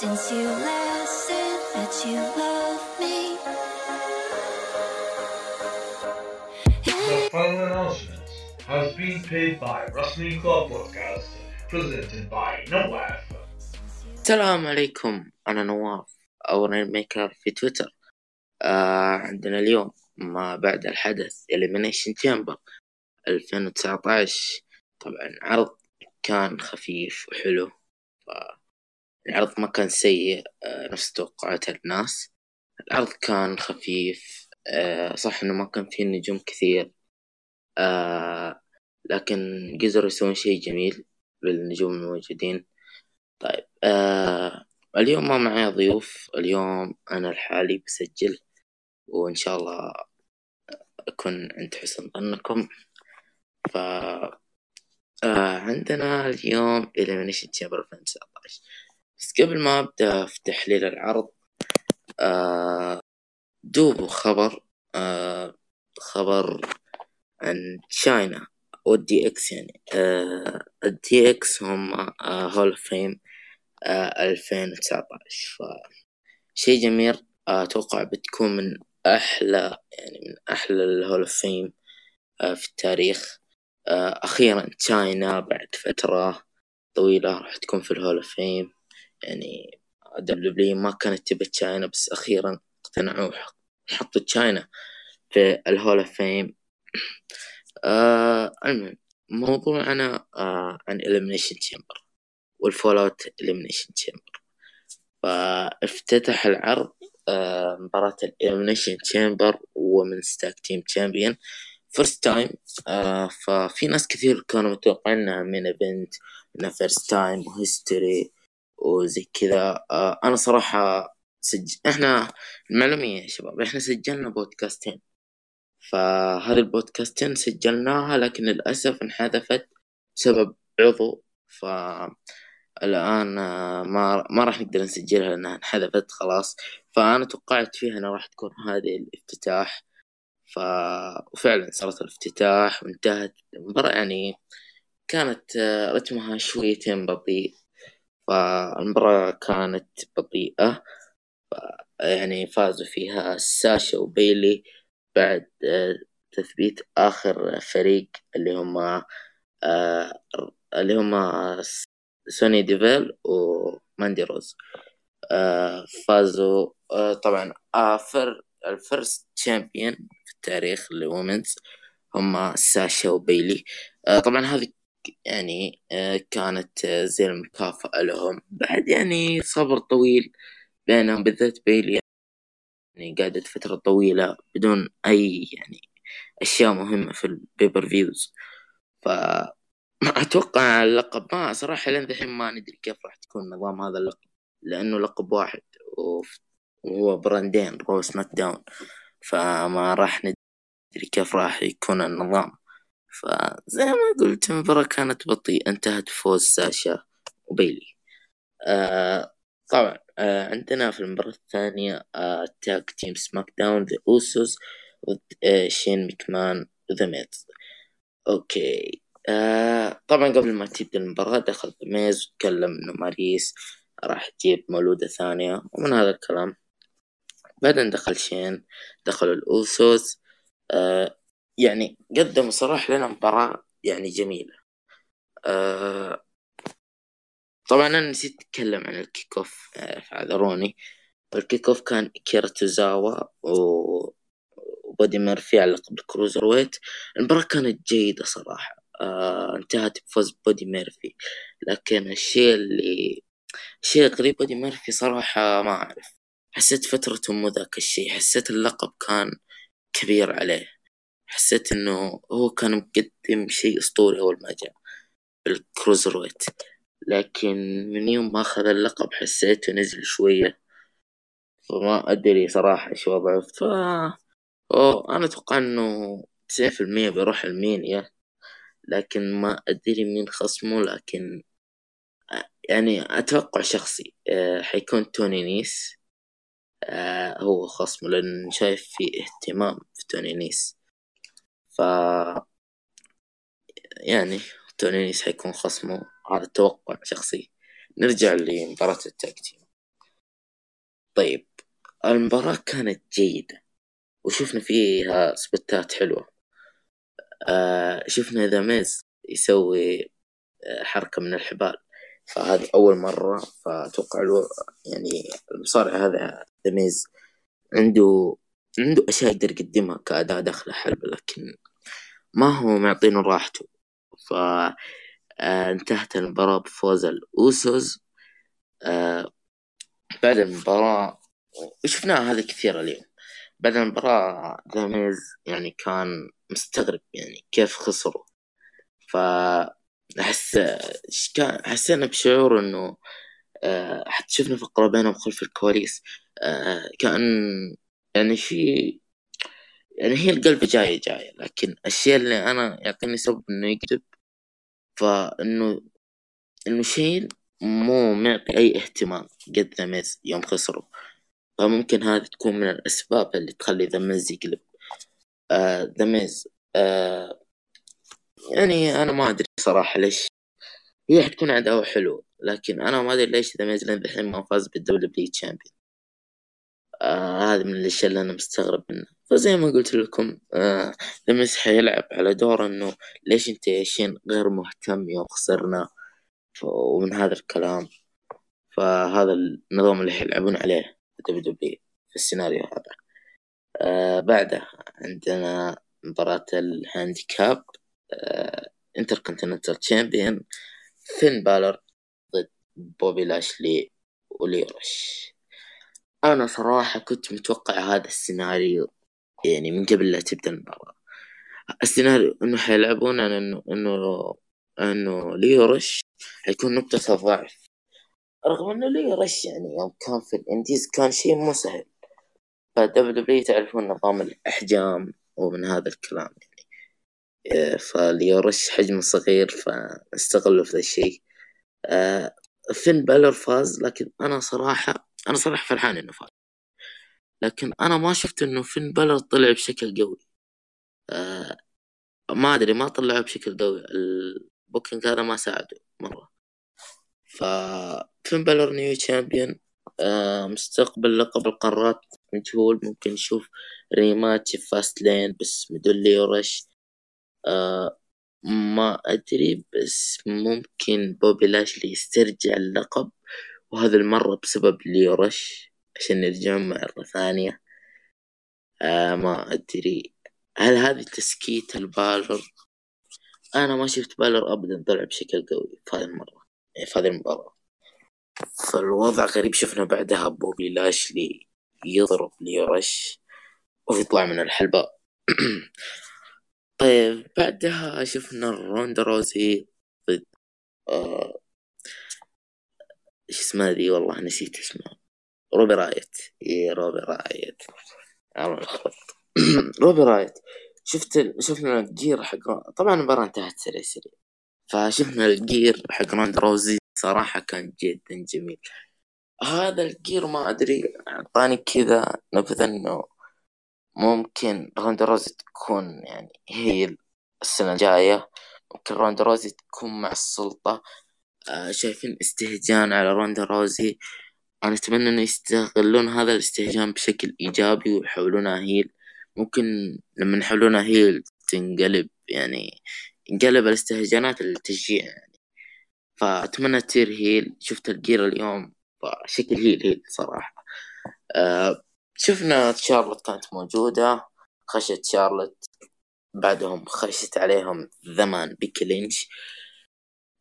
since you last said that you love me. The following announcement has been paid by Wrestling Club Podcast, presented by Nawaf. السلام عليكم أنا نواف أو رين ميكر في تويتر آه عندنا اليوم ما بعد الحدث Elimination Chamber 2019 طبعا عرض كان خفيف وحلو العرض ما كان سيء آه نفس توقعات الناس. العرض كان خفيف آه صح إنه ما كان فيه نجوم كثير آه لكن قدروا يسوون شيء جميل للنجوم الموجودين. طيب اليوم ما معي ضيوف اليوم أنا لحالي بسجل وإن شاء الله أكون عند حسن ظنكم. ف آه عندنا اليوم Elimination Chamber 2019 بس قبل ما أبدأ في تحليل العرض آه دوبه خبر آه خبر عن تشاينا وال DX يعني. آه ال DX هم آه Hall of Fame ألفين وتسعتاش. فشي جميل آه، أتوقع بتكون من أحلى يعني من أحلى ال Hall of Fame في التاريخ. آه، أخيرا تشاينا بعد فترة طويلة راح تكون في ال Hall of Fame. يعني دبليو ما كانت تبى تشاينا بس أخيرا اقتنعوا وحطوا تشاينا في ال Hall of Fame. آه المهم موضوعنا آه عن Elimination Chamber وال fallout Elimination Chamber فافتتح العرض آه مباراة ال Elimination Chamber women's tag team champion first time ففي ناس كثير كانوا متوقعين إنها main event إنها first time و history وزي كذا. آه أنا صراحة سج... إحنا المعلومية يا شباب إحنا سجلنا بودكاستين. فهذه البودكاستين سجلناها لكن للأسف انحذفت بسبب عضو. فالآن آه، ما ما راح نقدر نسجلها لأنها انحذفت خلاص. فأنا توقعت فيها أنها راح تكون هذه الافتتاح. ف... وفعلا صارت الافتتاح وانتهت المباراة يعني كانت آه، رتمها شويتين بطيء فالمباراة كانت بطيئة. يعني فازوا فيها ساشا وبيلي بعد آه، تثبيت آخر فريق اللي هم آه، اللي هم سوني ديفيل وماندي روز فازوا طبعا آخر ال first champion التاريخ لل women's هم ساشا وبيلي. طبعا هذه يعني كانت زي المكافأة لهم. بعد يعني صبر طويل بينهم بالذات بيلي يعني قعدت فترة طويلة بدون أي يعني أشياء مهمة في ال pay-per-views ف أتوقع اللقب ما صراحة لين ذحين ما ندري كيف راح تكون نظام هذا اللقب لأنه لقب واحد وهو براندين رو سماك داون. فما راح ندري كيف راح يكون النظام. فزي ما قلت المباراة كانت بطيئة انتهت بفوز ساشا وبيلي. آه طبعا آه عندنا في المباراة الثانية آه tag team سماك داون ذا أوسوس ضد آه شين ميكمان ذا ميز أوكي. آه طبعا قبل ما تبدأ المباراة دخل ذا ميز وتكلم إنه ماريس راح تجيب مولودة ثانية ومن هذا الكلام بعدين دخل شين دخلوا الأوسوس آه يعني قدموا صراحة لنا مباراة يعني جميلة. آه طبعا أنا نسيت أتكلم عن ال kickoff آه، فاعذروني. ال kickoff كان أكيرا توزاوا و... وبودي ميرفي على لقب ال cruiserweight. المباراة كانت جيدة صراحة. آه انتهت بفوز بودي ميرفي. لكن الشيء اللي الشيء الغريب بودي ميرفي صراحة ما أعرف. حسيت فترته مو ذاك الشيء حسيت اللقب كان كبير عليه. حسيت إنه هو كان مقدم شيء أسطوري أول ما جاء بال cruiserweight لكن من يوم ما أخذ اللقب حسيته نزل شوية فما أدري صراحة إيش وضعه. ف أوه أنا أتوقع إنه تسعين في المية بيروح المانيا لكن ما أدري مين خصمه. لكن يعني أتوقع شخصي أه حيكون توني نيس. أه هو خصمه لأن شايف في اهتمام في توني نيس ف يعني توني نيس حيكون خصمه هذا توقع شخصي نرجع لمباراة ال tag طيب المباراة كانت جيدة وشفنا فيها سبوتات حلوة. آه شفنا ذا ميز يسوي آه، حركة من الحبال. فهذه أول مرة فأتوقع له يعني المصارع هذا ذا ميز عنده عنده أشياء يقدر يقدمها كأداء داخل الحلبة لكن ما هو معطينه راحته. ف آه، المباراة بفوز الأوسوس آه، بعد المباراة وشفناها هذا كثير اليوم. بعد المباراة ذا ميز يعني كان مستغرب يعني كيف خسروا. ف أحس كان حسينا بشعور إنه آه، حتى شفنا فقرة بينهم خلف الكواليس آه، كأن يعني في يعني هي القلب جاية جاية لكن الشيء اللي أنا يعطيني سبب إنه يكذب فإنه إنه شيء مو معطي أي اهتمام قد ذا ميز يوم خسروا. فممكن هذه تكون من الأسباب اللي تخلي ذا ميز يقلب. ذا ميز آه يعني أنا ما أدري صراحة ليش. هي حتكون عداوة حلوة لكن أنا ما أدري ليش ذا ميز لين الحين ما فاز بال WWE champion آه هذه من الأشياء اللي أنا مستغرب منها. فزي ما قلت لكم آه ميز حيلعب على دور إنه ليش أنت يا شين غير مهتم يوم خسرنا؟ ومن هذا الكلام. فهذا النظام اللي حيلعبون عليه WW في السيناريو هذا. آه بعده عندنا مباراة ال handicap. آه Intercontinental Champion فين بالر ضد بوبي لاشلي وليو رش أنا صراحة كنت متوقع هذا السيناريو يعني من قبل لا تبدأ المباراة. السيناريو إنه حيلعبون على إنه إنه إنه ليو رش حيكون نقطة ضعف. رغم إنه ليو رش يعني يوم كان في ال indies كان شيء مو سهل. ف WW تعرفون نظام الأحجام ومن هذا الكلام. يعني آه، فليو رش حجمه صغير فاستغلوا في ذا الشيء. آه، فين بالر فاز لكن أنا صراحة أنا صراحة فرحان إنه فاز. لكن أنا ما شفت إنه فين بالر طلع بشكل قوي. آه، ما أدري ما طلعه بشكل قوي. ال booking هذا ما ساعده مرة. ففين بالر new champion؟ مستقبل لقب القارات. مجهول ممكن نشوف rematch في Fastlane بس بدون ليو رش آه ما أدري بس ممكن بوبي لاشلي يسترجع اللقب وهذا المرة بسبب ليو رش عشان يرجعون مرة ثانية. آه ما أدري. هل هذه تسكيت البالر أنا ما شفت بالر أبدا طلع بشكل قوي في هذه المرة يعني في هذه المباراة. فالوضع غريب شفنا بعدها بوبي لاشلي يضرب ليورش ويطلع من الحلبة. طيب بعدها شفنا روندا روزي ضد آه، إيش اسمها ذي؟ والله نسيت اسمها روبي رايت. إي روبي رايت. خط روبي رايت. شفت شفنا ال gear حق طبعا المباراة انتهت سريع سريع. فشفنا ال gear حق روندا روزي صراحة كان جدا جميل. هذا ال gear ما أدري أعطاني كذا نبذة إنه ممكن روندا روزي تكون يعني هي السنة الجاية. ممكن روندا روزي تكون مع السلطة. آه شايفين استهجان على روندا روزي. أنا أتمنى إنه يستغلون هذا الاستهجان بشكل إيجابي ويحولونها هيل. ممكن لما يحولونها هيل تنقلب يعني انقلب الاستهجانات للتشجيع يعني. فأتمنى تصير هيل. شفت الجير اليوم شكل هيل هيل صراحة. آه شفنا شارلوت كانت موجودة خشت شارلوت بعدهم خشت عليهم ذمان بيكي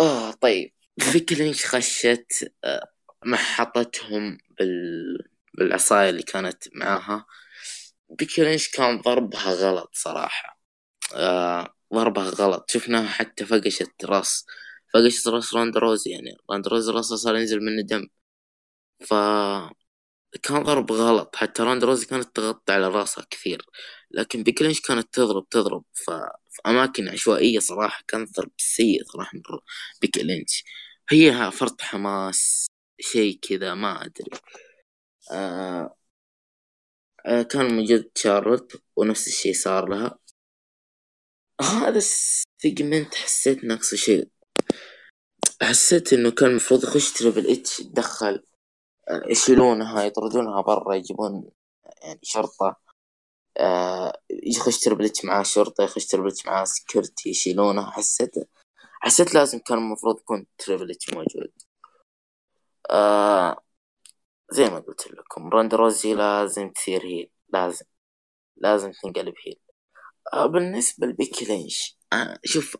آه طيب. بيكي لينش خشت آه محطتهم بال... بالعصاية اللي كانت معاها. بيكي كان ضربها غلط صراحة. آه ضربها غلط. شفناها حتى فقشت راس فقشت راس روندا روزي يعني. روندا روزي راسه صار ينزل منه دم. ف كان ضرب غلط. حتى روندا روزي كانت تغطي على راسها كثير. لكن بيكي لينش كانت تضرب تضرب. ف... في أماكن عشوائية صراحة كان ضرب سيء صراحة من بيكي لينش هي فرط حماس شيء كذا ما أدري. آه... كان موجود شارلوت ونفس الشيء صار لها. هذا segment حسيت ناقصه شيء. حسيت إنه كان المفروض يخش تريبل اتش آه، يشيلونها يطردونها برا يجيبون يعني شرطة. آه يخش تريبل اتش معاه شرطة يخش تريبل اتش معاه security يشيلونها حسيت حسيت لازم كان المفروض يكون تريبل اتش موجود. آه زي ما قلت لكم روندا روزي لازم تصير heel لازم لازم تنقلب heel آه بالنسبة لبيكي لينش شوف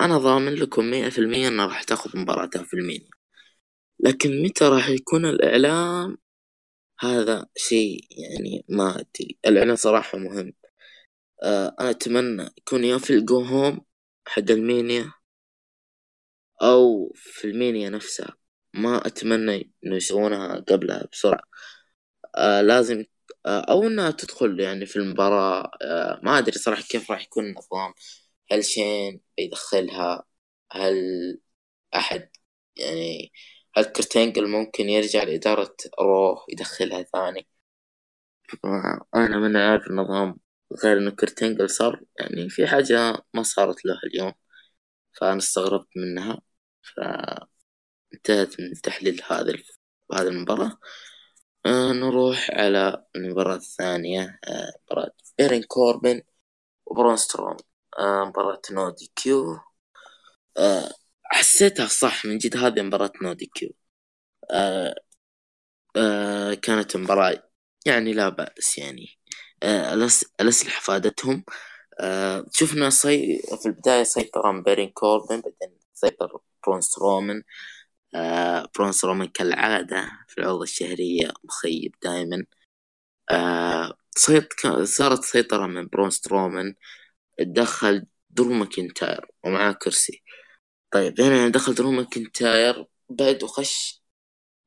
أنا ضامن لكم مية في المية إنها راح تاخذ مباراتها في ال Mania لكن متى راح يكون الإعلان هذا شيء يعني ما أدري. الإعلان صراحة مهم. آه أنا أتمنى يكون يا في ال go home حق ال Mania أو في ال Mania نفسها. ما أتمنى إنه يسوونها قبلها بسرعة. آه لازم آه أو إنها تدخل يعني في المباراة. آه ما أدري صراحة كيف راح يكون النظام. هل شين بيدخلها؟ هل أحد يعني هل كرتينجل ممكن يرجع لإدارة روح يدخلها ثاني؟ أنا من عارف النظام غير إنه كرتينجل صار يعني في حاجة ما صارت له اليوم فأنا استغربت منها فانتهت من تحليل هذا هذه المباراة. آه نروح على المباراة الثانية آه مباراة إيرين كوربن وبرون ستروم آه مباراة no DQ حسيتها صح من جد هذه مباراة no DQ. آه آه كانت مباراة يعني لا بأس يعني. آه الأس... الأسلحة فادتهم. آه شفنا صي... في البداية سيطر بيرين كوربن بعدين سيطر برون سترومان آه برون سترومان كالعادة في العروض الشهرية مخيب دائما آه سيط... صارت سيطرة من برون سترومان تدخل درو ماكنتاير ومعاه كرسي. طيب هنا دخل درو ماكنتاير بعد وخش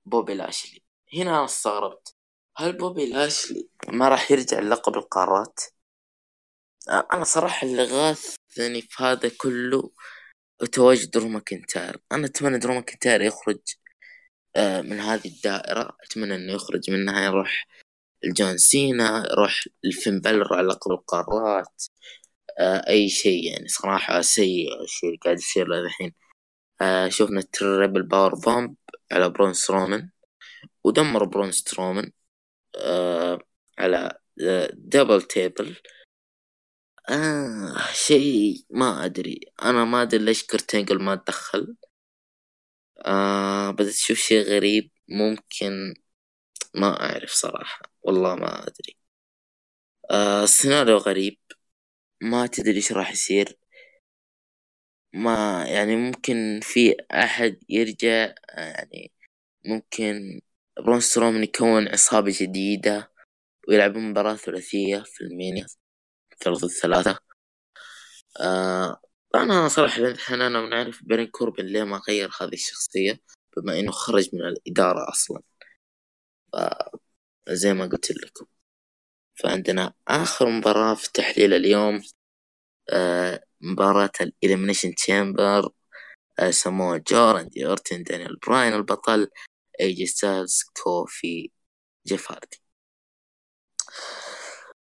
بوبي لاشلي. هنا أنا استغربت. هل بوبي لاشلي ما راح يرجع لقب القارات؟ أنا صراحة اللي غاثني في هذا كله تواجد درو ماكنتاير أنا أتمنى درو ماكنتاير يخرج آه، من هذه الدائرة. أتمنى إنه يخرج منها يروح الجون سينا يروح الفين بلر على لقب القارات. آه، أي شيء يعني. صراحة سيء الشيء اللي قاعد يصير له الحين. شوفنا ال triple power bomb على برون سترومان ودمر برون سترومان آه على double table آه شيء ما أدري. أنا ما أدري ليش كيرت انجل ما تدخل آه بدأت أشوف شيء غريب ممكن ما أعرف صراحة. والله ما أدري. آه السيناريو غريب. ما تدري إيش راح يصير. ما يعني ممكن في أحد يرجع يعني ممكن برون سترومان يكون عصابة جديدة ويلعبون مباراة ثلاثية في ال Mania ثلاثة ثلاثة. آه أنا صراحة الحين أنا من عارف بيرين كوربن ليه ما غير هذه الشخصية بما إنه خرج من الإدارة أصلا. زي ما قلت لكم. فعندنا آخر مباراة في تحليل اليوم آه مباراة ال Elimination Chamber آه سموه جو راندي أورتن دانيال براين البطل ايجي ستايلز كوفي جيف هاردي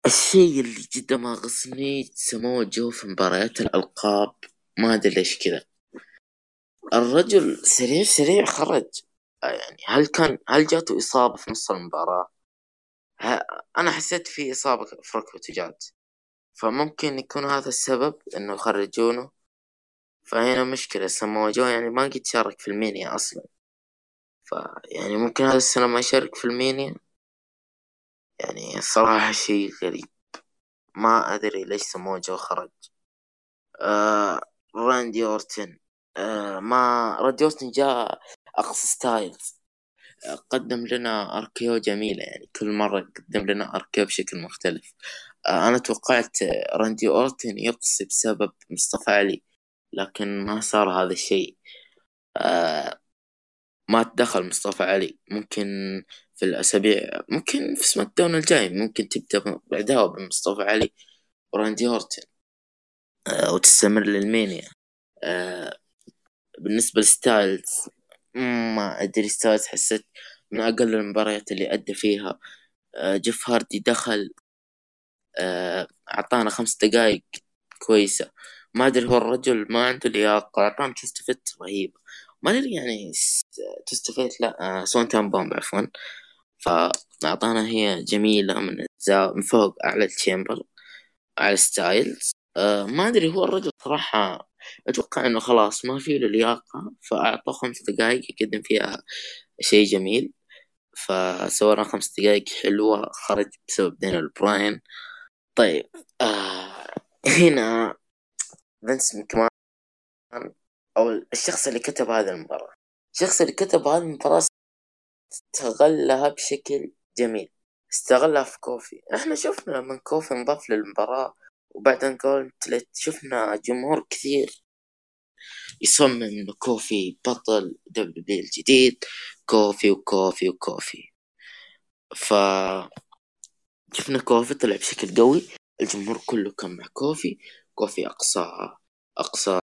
الشيء اللي جدا ما غصني سموه جو في مباريات الألقاب ما أدري ليش كذا. الرجل سريع سريع خرج. يعني هل كان هل جاته إصابة في نص المباراة؟ أنا حسيت في إصابة في ركبته جات فممكن يكون هذا السبب إنه يخرجونه فهنا مشكلة سموه جو يعني ما قد شارك في المينيا أصلا. فيعني ممكن هذا السنة ما يشارك في المينيا. يعني الصراحة شيء غريب. ما أدري ليش سموه جو خرج. آه راندي أورتن. آه ما راندي أورتن جاء أقصى ستايلز. قدم لنا RKO جميلة يعني كل مرة قدم لنا RKO بشكل مختلف. آه أنا توقعت راندي أورتن يقصي بسبب مصطفى علي لكن ما صار هذا الشيء. آه ما تدخل مصطفى علي. ممكن في الأسابيع ممكن في سماك داون الجاي ممكن تبدأ بعداوة بين مصطفى علي وراندي أورتن. آه وتستمر للمانيا آه بالنسبة لستايلز ما أدري ستايلز حسيت من أقل المباريات اللي أدى فيها. آه جيف هاردي دخل آه أعطانا خمس دقايق كويسة. ما أدري هو الرجل ما عنده لياقة اعطانا twist of fate رهيبة ما أدري يعني twist of fate لا آه Swanton Bomb عفوا. فأعطانا هي جميلة من من فوق أعلى ال chamber على ستايلز. ما أدري هو الرجل صراحة أتوقع إنه خلاص ما في له لياقة فأعطوه خمس دقايق يقدم فيها شيء جميل. فسوى خمس دقايق حلوة خرج بسبب دانيال براين طيب آه هنا فينس مكمان أو الشخص اللي كتب هذه المباراة. الشخص اللي كتب هذه المباراة استغلها بشكل جميل استغلها في كوفي. إحنا شفنا لما كوفي انضاف للمباراة وبعدين قلت شفنا جمهور كثير يصمم انه كوفي بطل W الجديد كوفي وكوفي وكوفي. ف شفنا كوفي طلع بشكل قوي الجمهور كله كان مع كوفي كوفي أقصى أقصى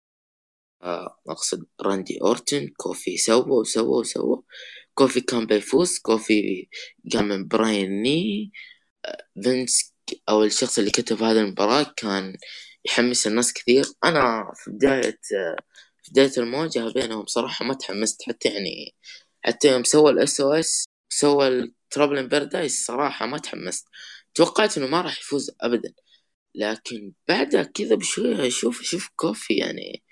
اقصد راندي أورتن كوفي سوى وسوى وسوى. كوفي كان بيفوز كوفي قام من براين ني فينس أو الشخص اللي كتب هذه المباراة كان يحمس الناس كثير. أنا في بداية في بداية المواجهة بينهم صراحة ما تحمست. حتى يعني حتى يوم سوى ال SOS سوى ال Trouble in Paradise صراحة ما تحمست. توقعت إنه ما راح يفوز ابدا. لكن بعدها كذا بشوية أشوف أشوف كوفي يعني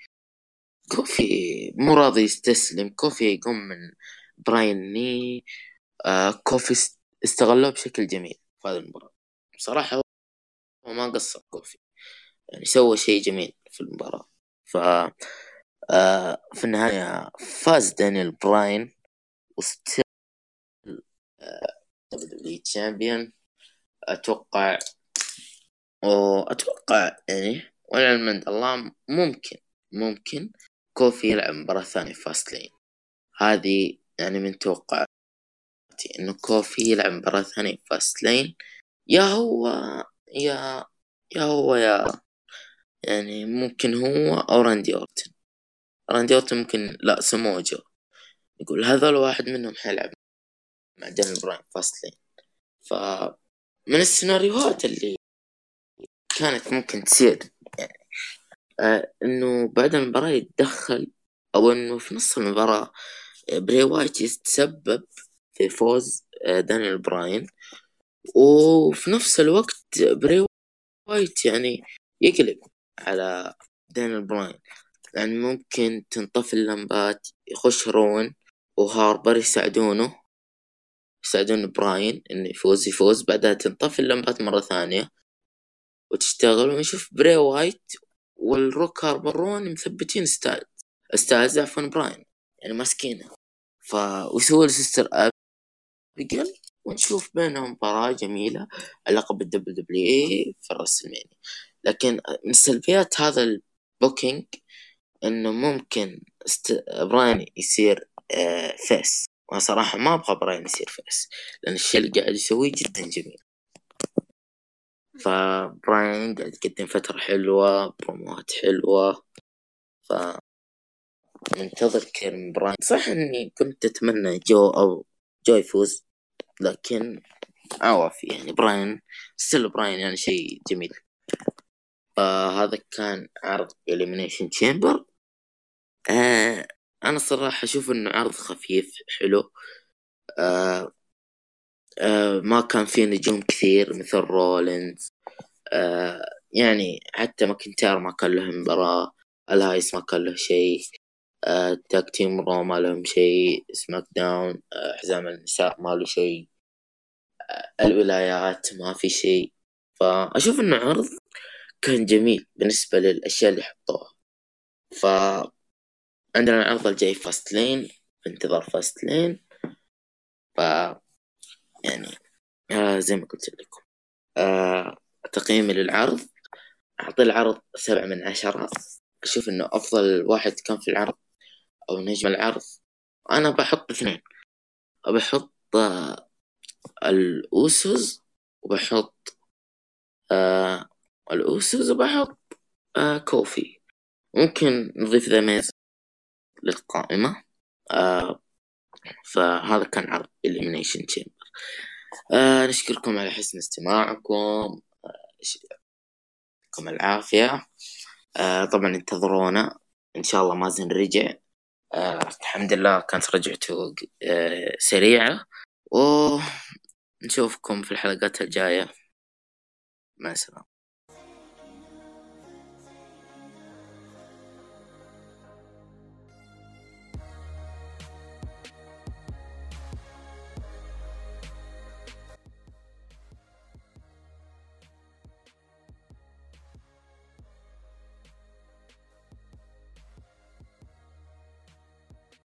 كوفي مو راضي يستسلم. كوفي يقوم من براين ني. آه كوفي استغلوه بشكل جميل في هذه المباراة. بصراحة هو ما قصر كوفي. يعني سوى شيء جميل في المباراة. ف آه في النهاية فاز دانيال براين و still W champion. أتوقع وأتوقع يعني والعلم عند الله ممكن ممكن كوفي يلعب مباراة ثانية Fastlane. هذه يعني من توقعاتي إنه كوفي يلعب مباراة ثانية Fastlane. يا هو يا يا هو يا يعني ممكن هو أو راندي أورتن. راندي أورتن ممكن لا سمو جو يقول هذول واحد منهم حيلعب مع دانيال براين Fastlane. ف من السيناريوهات اللي كانت ممكن تصير يعني آه إنه بعد المباراة يتدخل أو إنه في نص المباراة بري وايت يتسبب في فوز آه دانيال براين. وفي نفس الوقت بري وايت يعني يقلب على دانيال براين. يعني ممكن تنطفي اللمبات يخش رون وهاربر يساعدونه يساعدون براين إنه يفوز يفوز. بعدها تنطفي اللمبات مرة ثانية وتشتغل ونشوف بري وايت والروك هاربر رون مثبتين ستاز ستاز عفوا براين يعني ماسكينه. ف ويسوي Sister Abigail ونشوف بينهم مباراة جميلة لقب ال WWE في الرسلمانيا لكن من سلبيات هذا ال booking إنه ممكن است... براين يصير آه face. وأنا صراحة ما أبغى براين يصير face لأن الشيء اللي قاعد يسويه جدا جميل. فبراين قاعد يقدم فترة حلوة بروموات حلوة. ف منتظر كثير من براين. صح إني كنت أتمنى جو أو جو يفوز. لكن عوافي يعني. براين still براين يعني شيء جميل. آه هذا كان عرض Elimination Chamber آه أنا صراحة أشوف إنه عرض خفيف حلو. آه آه ما كان فيه نجوم كثير مثل رولينز آه يعني حتى ماكنتاير ما كان له مباراة. الهايس ما كان له شيء. tag team Raw ما لهم شيء SmackDown حزام النساء ما له شيء الولايات ما في شيء فأشوف إنه عرض كان جميل بالنسبة للأشياء اللي حطوها. ف عندنا العرض الجاي Fastlane بانتظار Fastlane ف يعني آه زي ما قلت لكم. آه تقييمي للعرض. أعطي العرض سبعة من عشرة. أشوف إنه أفضل واحد كان في العرض. أو نجم العرض أنا بحط اثنين. بحط آه الأوسوس وبحط آه الأوسوس وبحط آه كوفي. ممكن نضيف ذا ميز للقائمة آه فهذا كان عرض إليمينيشن Chamber. آه نشكركم على حسن استماعكم آه يعطيكم العافية. آه طبعا انتظرونا. إن شاء الله مازن رجع. الحمد لله كانت رجعته آه سريعة. ونشوفكم في الحلقات الجاية. مع السلامة.